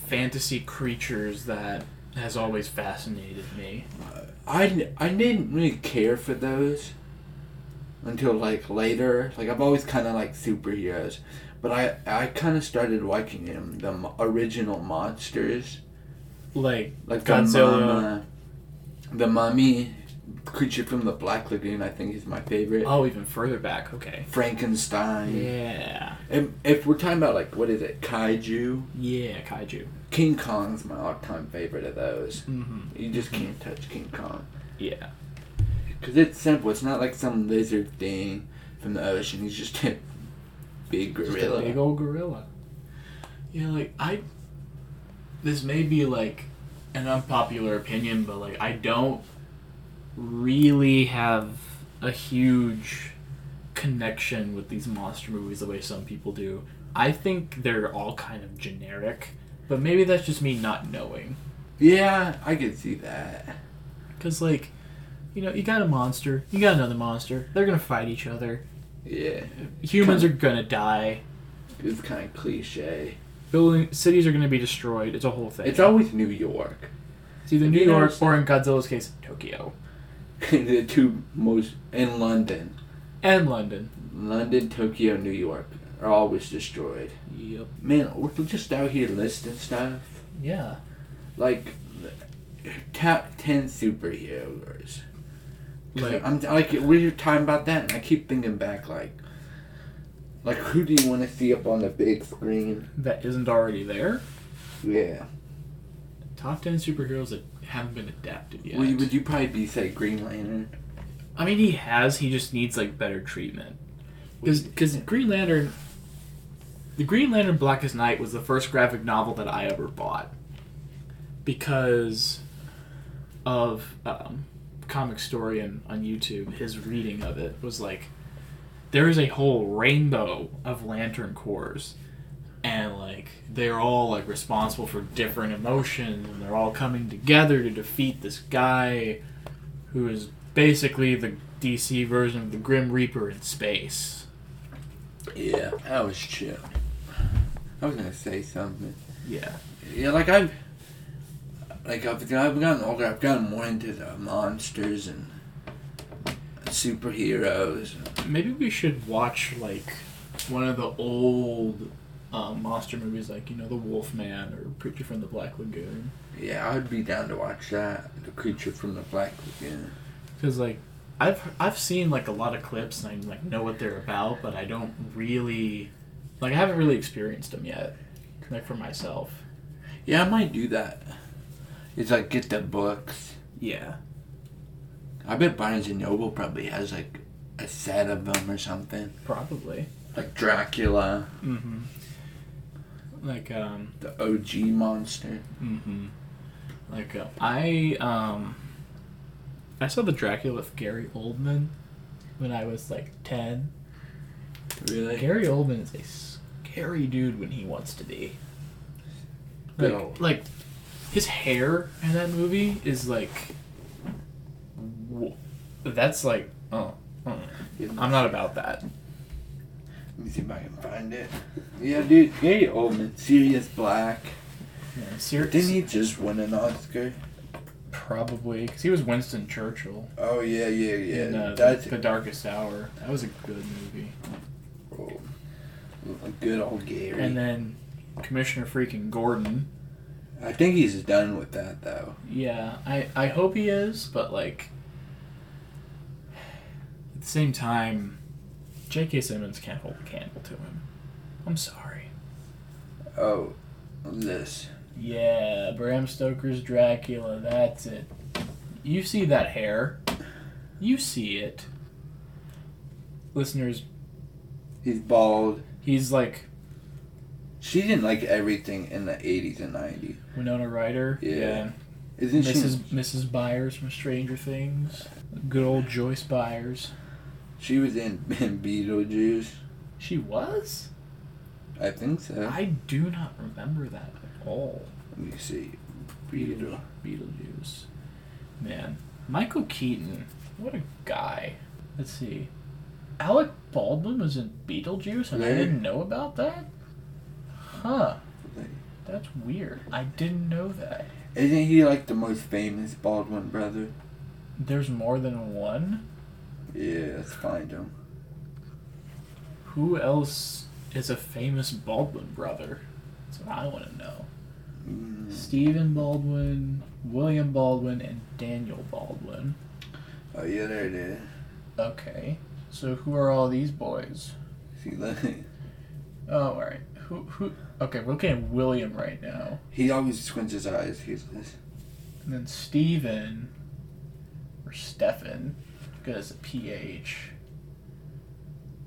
fantasy creatures that has always fascinated me. I, I didn't really care for those until like later. Like I've always kind of liked superheroes, but I I kind of started liking them the original monsters Like like Godzilla. the mama, the mummy, creature from the Black Lagoon. I think is my favorite. oh, even further back. Okay. Frankenstein. Yeah. If, if we're talking about like what is it, kaiju, Yeah, kaiju. King Kong's my all-time favorite of those. Mm-hmm. You just can't touch King Kong Yeah. because it's simple. It's not like some lizard thing from the ocean. He's just a big Just gorilla. a big old gorilla. Yeah, like I. This may be like an unpopular opinion, but like I don't really have a huge connection with these monster movies the way some people do. I think they're all kind of generic, but maybe that's just me not knowing. yeah, I could see that. Cause like, you know, you got a monster, you got another monster. They're gonna fight each other. Yeah, Humans are gonna die. it's kind of cliche. Building cities are gonna be destroyed. It's a whole thing. It's always New York. It's either Have New York or in Godzilla's case, Tokyo the two most in London. and London. London, Tokyo, New York are always destroyed. Yep. Man, we're just out here listing stuff. Yeah. Like, top 10 superheroes. Like I'm like, we were talking about that, and I keep thinking back, like, like who do you want to see up on the big screen? that isn't already there. Yeah. Top ten superheroes that haven't been adapted yet. Would, you, would you probably be, say, Green Lantern? I mean, he has. He just needs like better treatment. Because Green Lantern, the Green Lantern Blackest Night was the first graphic novel that I ever bought. Because of um, Comicstorian on YouTube, his reading of it was like there is a whole rainbow of lantern corps. Like they're all like responsible for different emotions, and they're all coming together to defeat this guy who is basically the DC version of the Grim Reaper in space. Yeah. That was chill. I was gonna say something. Yeah. Yeah, like I've, like I've, I've gotten older. I've gotten more into the monsters and superheroes. Maybe we should watch like one of the old um, monster movies, like you know, The Wolfman or Creature from the Black Lagoon. Yeah, I would be down to watch that. The creature from the Black Lagoon. Because like I've I've seen like a lot of clips and I like know what they're about, but I don't really like I haven't really experienced them yet, like for myself. Yeah, I might do that. It's like get the books. Yeah. I bet Barnes and Noble probably has like a set of them or something. Probably. Like Dracula, Mm-hmm. Like um. the OG monster. Mm-hmm. Like uh, I um. I saw the Dracula with Gary Oldman when I was like ten. Really? Gary Oldman is a scary dude when he wants to be. Like, No. like his hair in that movie is like. That's like oh, uh, I'm not about that. Let me see if I can find it. Yeah, dude, Gary Oldman, Sirius Black. Yeah, ser- Didn't he just win an Oscar? Probably because he was Winston Churchill Oh yeah, yeah, yeah. in uh, That's the Darkest Hour. That was a good movie. oh, A good old Gary. And then Commissioner freaking Gordon. I think he's done with that though. Yeah, I, I hope he is, but like at the same time, J.K. Simmons can't hold a candle to him. I'm sorry. Oh, this. Yeah, Bram Stoker's Dracula, that's it. You see that hair. You see it. Listeners, He's bald. he's like She didn't like everything in the 80s and 90s. Winona Ryder. Yeah. Isn't Mrs. she? Mrs. Byers from Stranger Things. Good old Joyce Byers. She was in, in Beetlejuice. She was? I think so. I do not remember that at all. Let me see. Beetle. Beetlejuice. Man. Michael Keaton. What a guy. Let's see. Alec Baldwin was in Beetlejuice and I didn't know about that? Huh. That's weird. I didn't know that. Isn't he like the most famous Baldwin brother? There's more than one? Yeah, let's find him. Who else is a famous Baldwin brother? That's what I want to know. Mm. Stephen Baldwin, William Baldwin, and Daniel Baldwin. Oh yeah, there it is. Okay, so who are all these boys? See. Oh, all right. Who who? Okay, we're looking at William right now, He always squints his eyes. He's this. and then Stephen or Stefan, because it's a PH.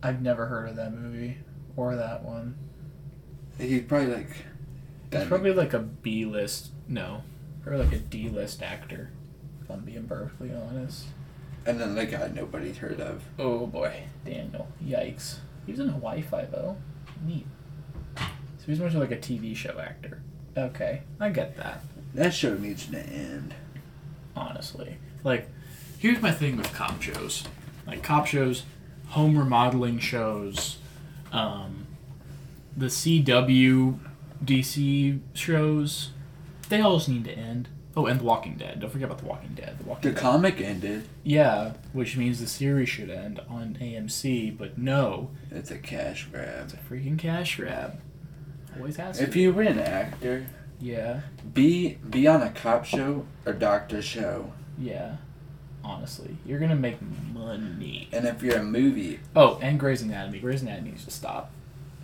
I've never heard of that movie or that one. He's probably like. He's probably like a B list. No, probably like a D list actor. If I'm being perfectly honest. And then the guy uh, nobody's heard of. Oh boy, Daniel. Yikes. He was in Hawaii Five O. Neat. So he's much like a TV show actor. Okay, I get that. That show needs to end. Honestly, like, here's my thing with cop shows. Like cop shows, home remodeling shows, um, the CW, DC shows. They all just need to end. Oh, and The Walking Dead. Don't forget about The Walking Dead. The Walking The Dead. comic ended. Yeah, which means the series should end on AMC, but no, It's a cash grab. it's a freaking cash grab. Always has to. If you were an actor, Yeah, be be on a cop show or doctor show. yeah. Honestly, you're gonna make money. And if you're a movie, Oh, and Grey's Anatomy. Grey's Anatomy needs to stop.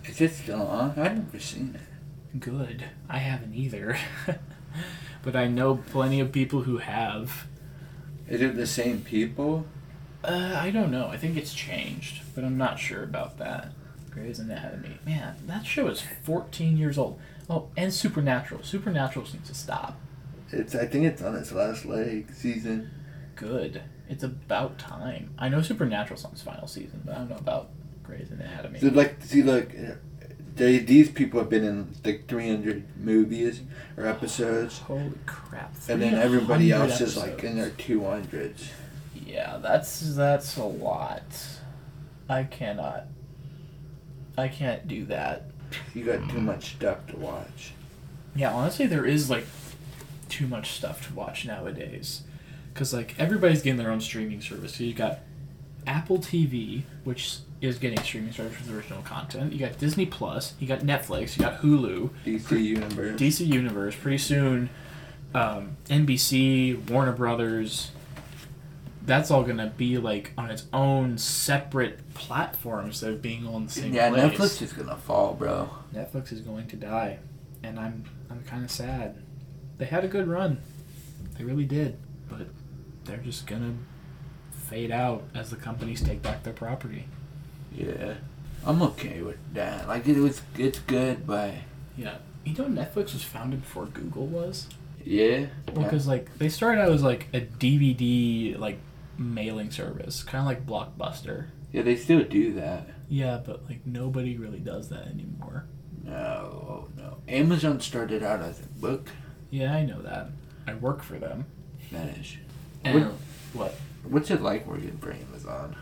is it still on? I've never seen it. Good. I haven't either. but I know plenty of people who have. Is it the same people? Uh, I don't know. I think it's changed, but I'm not sure about that. Grey's Anatomy. Man, that show is 14 years old. Oh, and Supernatural. Supernatural needs to stop. It's. I think it's on its last leg season. Good. It's about time. I know Supernatural's on its final season, but I don't know about Grey's Anatomy. So like, see, like, they these people have been in like 300 movies or episodes, Holy crap! and then everybody 300 else is like in their 200s. Yeah, that's that's a lot. I cannot. I can't do that. You got too much stuff to watch. Yeah, honestly, there is like too much stuff to watch nowadays, because like everybody's getting their own streaming service. So you got Apple TV, which is getting streaming service with original content. You got Disney Plus. You got Netflix. You got Hulu. DC Universe. DC Universe. Pretty soon, um, NBC, Warner Brothers. That's all gonna be like on its own separate platform instead of being on the same yeah, place. Netflix is gonna fall, bro. Netflix is going to die, and I'm I'm kind of sad. They had a good run, they really did, but they're just gonna fade out as the companies take back their property. Yeah, I'm okay with that. Like it was, it's good, but Yeah, you know Netflix was founded before Google was. yeah, Well, because like they started out as like a DVD like mailing service, kind of like Blockbuster. yeah, they still do that. Yeah, but like nobody really does that anymore. No, no. Amazon started out as a book. Yeah, I know that. I work for them. That is. And What- what? What's it like working for Amazon?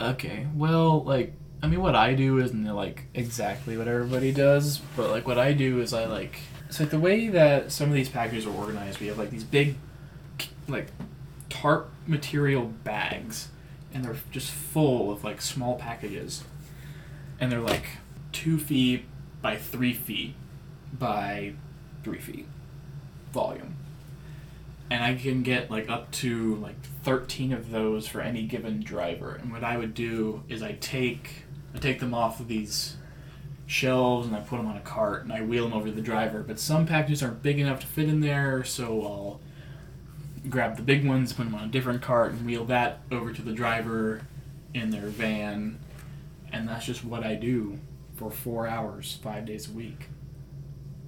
Okay, well, like, I mean, what I do isn't like exactly what everybody does, but like what I do is I like so like the way that some of these packages are organized. We have like these big, like, tarp material bags, and they're just full of like small packages, and they're like two feet by three feet by three feet volume and I can get like up to like 13 of those for any given driver. And what I would do is I take I take them off of these shelves and I put them on a cart and I wheel them over to the driver. But some packages aren't big enough to fit in there, so I'll grab the big ones, put them on a different cart, and wheel that over to the driver in their van. And that's just what I do for four hours, five days a week.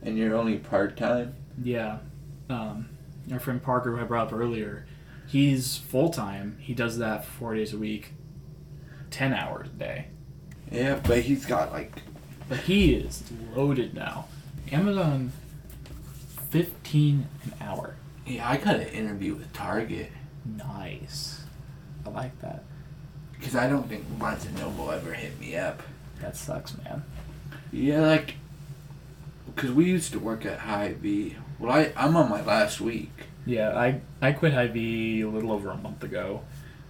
And you're only part time. Yeah. Um, our friend Parker, who I brought up earlier, he's full time. He does that four days a week, 10 hours a day. Yeah, but he's got like But he is loaded now. Amazon, 15 an hour. yeah. I got an interview with Target Nice. I like that. because I don't think Barnes and Noble ever hit me up. That sucks, man. Yeah, like because we used to work at High V. Well, I I'm on my last week. Yeah, I, I quit Hy-Vee a little over a month ago.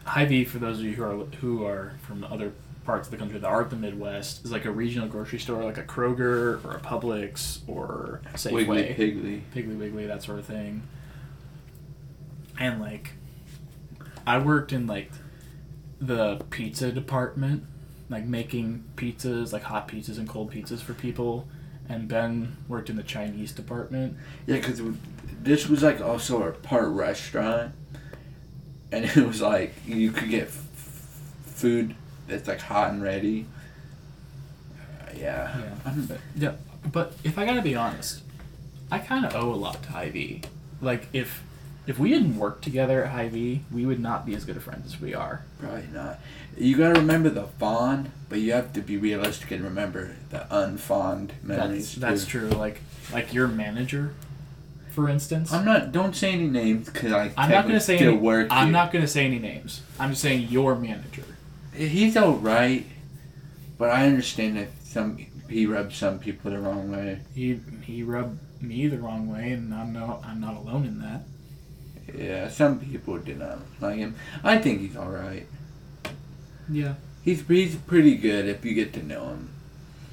Hy-Vee, for those of you who are who are from other parts of the country that aren't the Midwest, is like a regional grocery store, like a Kroger or a Publix or Safeway, Wiggly Piggly. Piggly Wiggly, that sort of thing. And like, I worked in like the pizza department, like making pizzas, like hot pizzas and cold pizzas for people. And Ben worked in the Chinese department. Yeah, because this was like also a part restaurant, and it was like you could get f- food that's like hot and ready. Uh, yeah. Yeah. But, yeah, but if I gotta be honest, I kind of owe a lot to Hy-Vee. Like if if we didn't work together at Hy-Vee, we would not be as good of friends as we are. Probably not. You gotta remember the fond, but you have to be realistic and remember the unfond memories. That's that's true. Like like your manager, for instance. I'm not. Don't say any names because I. I'm not gonna say any. work. I'm here. not gonna say any names. I'm just saying your manager. He's all right, but I understand that some he rubs some people the wrong way. He he rubbed me the wrong way, and I'm no I'm not alone in that. Yeah, some people did not like him. I think he's all right. Yeah. He's he's pretty good if you get to know him.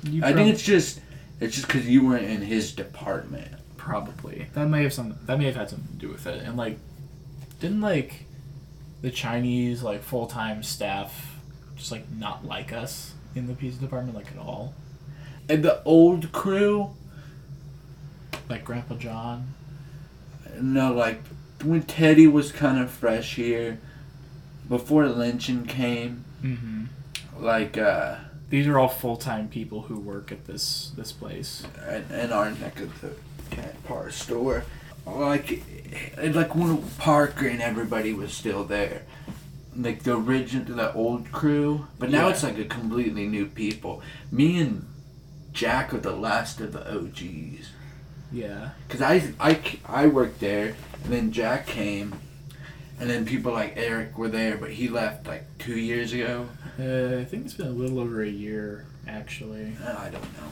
You I think it's just it's just because you weren't in his department. Probably. That may have some that may have had something to do with it. And like didn't like the Chinese like full time staff just like not like us in the pizza department like at all? And the old crew, Like Grandpa John. no, like when Teddy was kind of fresh here, before Lynching came, Mm-hmm. like uh, These are all full time people who work at this this place. and, in our neck of the cat par store, like like when Parker and everybody was still there. Like the original, the old crew, but now Yeah. it's like a completely new people. Me and Jack are the last of the OGs. Yeah. Cause I, I, I worked there, and then Jack came, and then people like Eric were there, but he left like two years ago. Uh, I think it's been a little over a year actually. Uh, I don't know.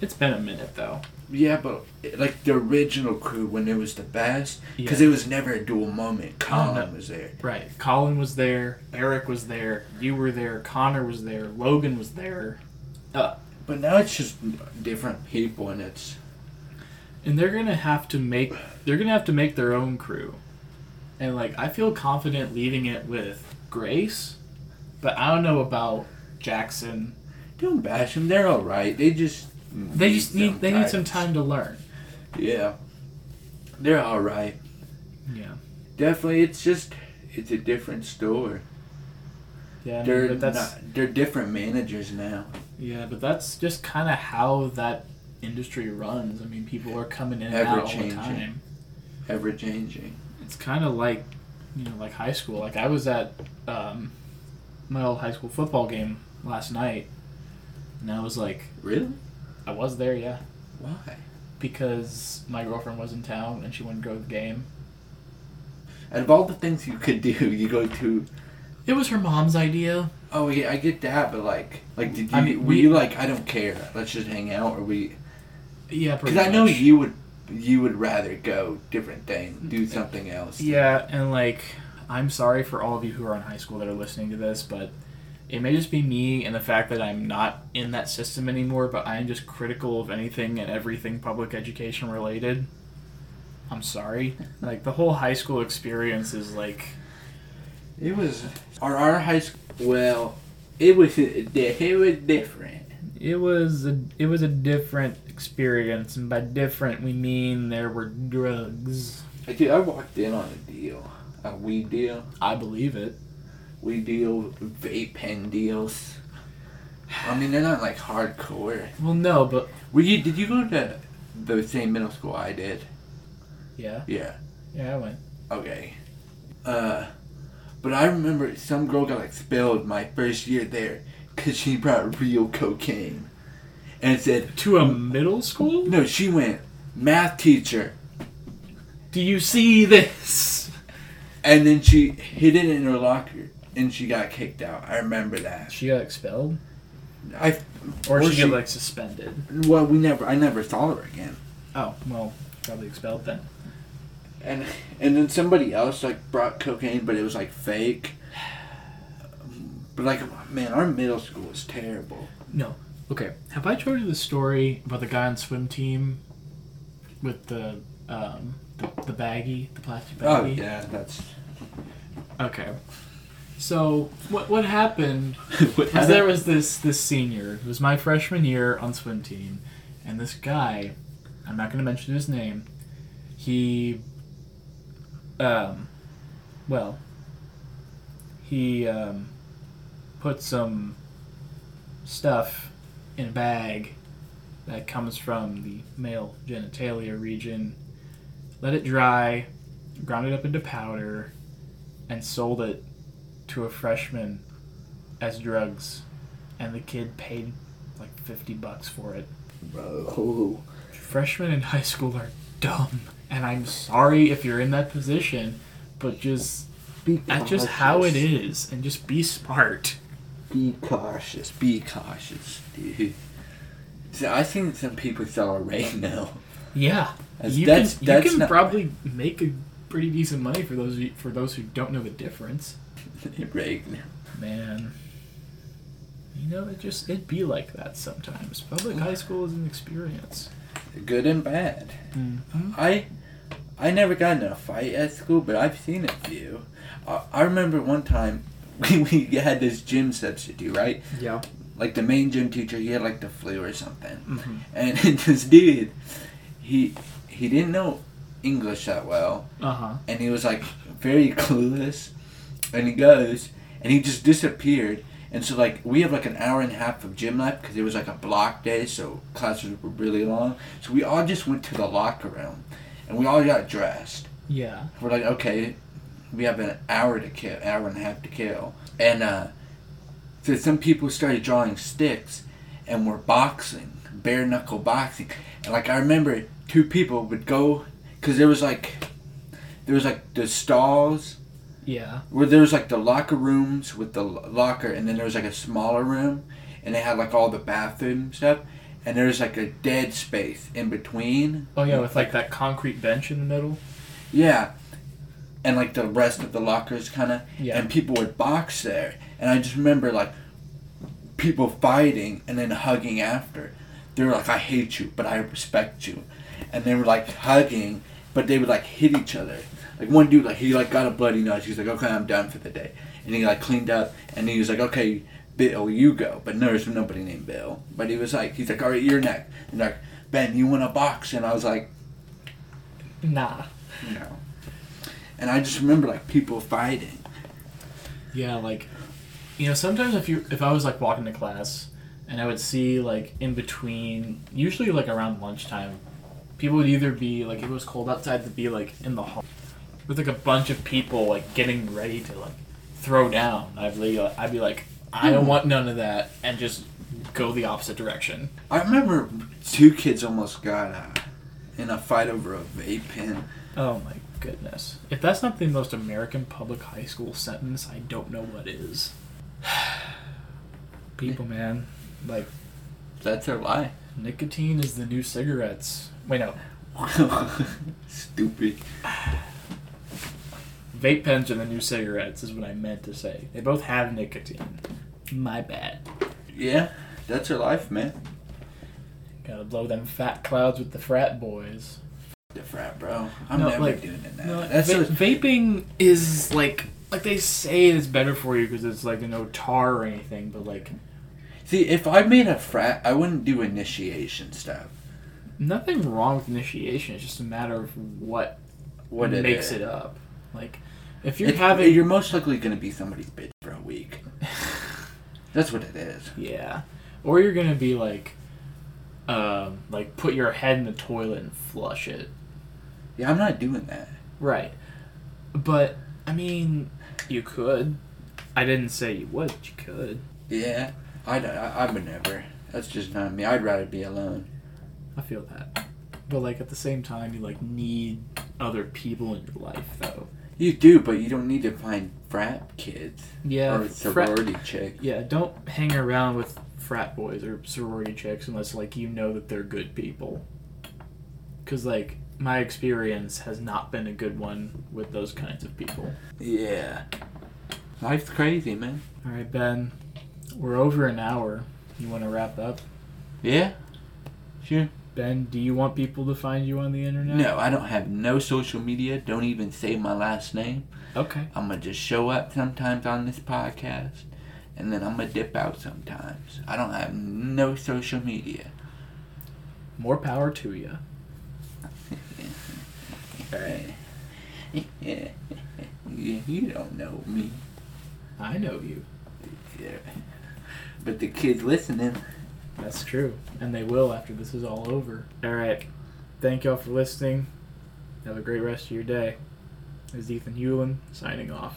It's been a minute though. Yeah, but like the original crew when it was the best, because Yeah. it was never a dual moment. Colin no. was there. Right. Colin was there, Eric was there, you were there, Connor was there, Logan was there. But now it's just different people, and it's and they're gonna have to make they're gonna have to make their own crew and like i feel confident leaving it with grace but i don't know about jackson don't bash them. They're all right. They just they just need they need some time to learn Yeah, they're all right. yeah Definitely, it's just it's a different store. yeah They're but that's not, they're different managers now. yeah but that's just kind of how that industry runs i mean people are coming in and out all the time ever changing. it's kind of like you know like high school like i was at um, my old high school football game last night and i was like Really? i was there yeah Why? because my girlfriend was in town and she to go to the game. Out of all the things you could do, you go to. It was her mom's idea. Oh yeah, I get that, but like, like did you? I mean, were we- you like, I don't care. Let's just hang out, or we? Yeah, Because I know you would. You would rather go different thing, do mm, something else. Yeah, and like, I'm sorry for all of you who are in high school that are listening to this, but it may just be me and the fact that I'm not in that system anymore, but I'm just critical of anything and everything public education related. I'm sorry. Like, the whole high school experience is like. It was. Our our high school. Well, it was. It was different. It was a it was a different experience, and by different we mean there were drugs. Like, Dude, I walked in on a deal, a weed deal, I believe it. weed deal, vape pen deals. I mean, they're not like hardcore. Well, no, but Were you? Did you go to the same middle school I did? yeah, Yeah. yeah, I went. Okay. Uh, but I remember some girl got expelled my first year there because she brought real cocaine, and said To a middle school? no. She went math teacher, Do you see this? and then she hid it in her locker, and she got kicked out. I remember that. She got expelled, I or, Or she, she- got like suspended. well, we never. I never saw her again. Oh, well, probably expelled then. And and then somebody else like brought cocaine, but it was like fake. But like, man, our middle school was terrible. No. Okay. Have I told you the story about the guy on swim team with the um the, the baggie, the plastic Oh yeah, that's. Okay. So what what happened what was there was this this senior it was my freshman year on swim team, and this guy, I'm not gonna mention his name, he, um, well, he um, put some stuff in a bag that comes from the male genitalia region, let it dry, ground it up into powder, and sold it to a freshman as drugs, and the kid paid like 50 bucks for it. Bro. Freshmen in high school are dumb, and I'm sorry if you're in that position, but just Be that's just how it is, and just be smart. Be cautious. Be cautious, dude. See, I've seen some people sell oregano. Yeah, That's- you that's- can that's you can not- probably make a pretty decent money for those for those who don't know the difference. oregano. Man, you know it just it be like that sometimes. Public high school is an experience. Good and bad. Mm-hmm. I I never got in a fight at school, but I've seen a few. I, I remember one time we, we had this gym substitute, right? Yeah. Like the main gym teacher, he had like the flu or something, Mm-hmm. and this dude, he he didn't know English that well, Uh huh. and he was like very clueless, and he goes and he just disappeared. And so like we have like an hour and a half of gym left because it was like a block day, so classes were really long. So we all just went to the locker room, and we all got dressed. Yeah. We're like, okay, we have an hour to kill, hour and a half to kill, and uh, so some people started drawing sticks, and were boxing, bare knuckle boxing, and like I remember two people would go, cause there was like, there was like the stalls Yeah. where there was like the locker rooms with the locker, and then there was like a smaller room, and they had like all the bathroom stuff, and there was like a dead space in between. Oh yeah, with like that concrete bench in the middle. Yeah. And like the rest of the lockers kind of. Yeah. And people would box there. And I just remember like people fighting and then hugging after. They were like, I hate you, but I respect you. And they were like hugging, but they would like hit each other. Like one dude, like he like got a bloody nose. He's like, okay, I'm done for the day. And he like cleaned up and he was like, okay, Bill, you go. But there was nobody named Bill. But he was like, he's like, all right, you're next. And like, Ben, you want to box? And I was like, Nah. no. And I just remember like people fighting. Yeah, like you know, sometimes if you if I was like walking to class and I would see like in between usually like around lunchtime, people would either be like if it was cold outside to be like in the hall with like a bunch of people like getting ready to like throw down. I'd be I'd be like, I don't want none of that and just go the opposite direction. I remember two kids almost got uh, in a fight over a vape pen. Oh my goodness. If that's not the most American public high school sentence, I don't know what is. People, man. Like, That's their lie. nicotine is the new cigarettes. Wait, no. Stupid. Vape pens are the new cigarettes, is what I meant to say. They both have nicotine. My bad. Yeah, that's their life, man. Gotta blow them fat clouds with the frat boys. The frat, bro. I'm No, never like- doing it now. No, that's va- so- vaping is like like they say it's better for you because it's like no tar or anything, but like See, if I made a frat, I wouldn't do initiation stuff. nothing wrong with initiation. It's just a matter of what What it makes is. it up. Like if you're having you're most likely gonna be somebody's bitch for a week. That's what it is. yeah, or you're gonna be like um like put your head in the toilet and flush it. Yeah, I'm not doing that. Right. But I mean, you could. I didn't say you would. but You could. Yeah, I, I, I would never. That's just not me. I'd rather be alone. I feel that. But like at the same time, you like need other people in your life, though. You do, but you don't need to find frat kids Yeah. or frat- sorority chick. yeah. Don't hang around with frat boys or sorority chicks unless like you know that they're good people. Cause like my experience has not been a good one with those kinds of people. Yeah. life's crazy, man. All right, Ben. We're over an hour. You want to wrap up? Yeah, sure. Ben, do you want people to find you on the internet? No, I don't have no social media. Don't even say my last name. Okay. I'm gonna just show up sometimes on this podcast, and then I'm gonna dip out sometimes. I don't have no social media. More power to you. Yeah, you don't know me. I know you. Yeah. But the kids listening. That's true. And they will after this is all over. All right. Thank y'all for listening. Have a great rest of your day. This is Ethan Hewlin signing off.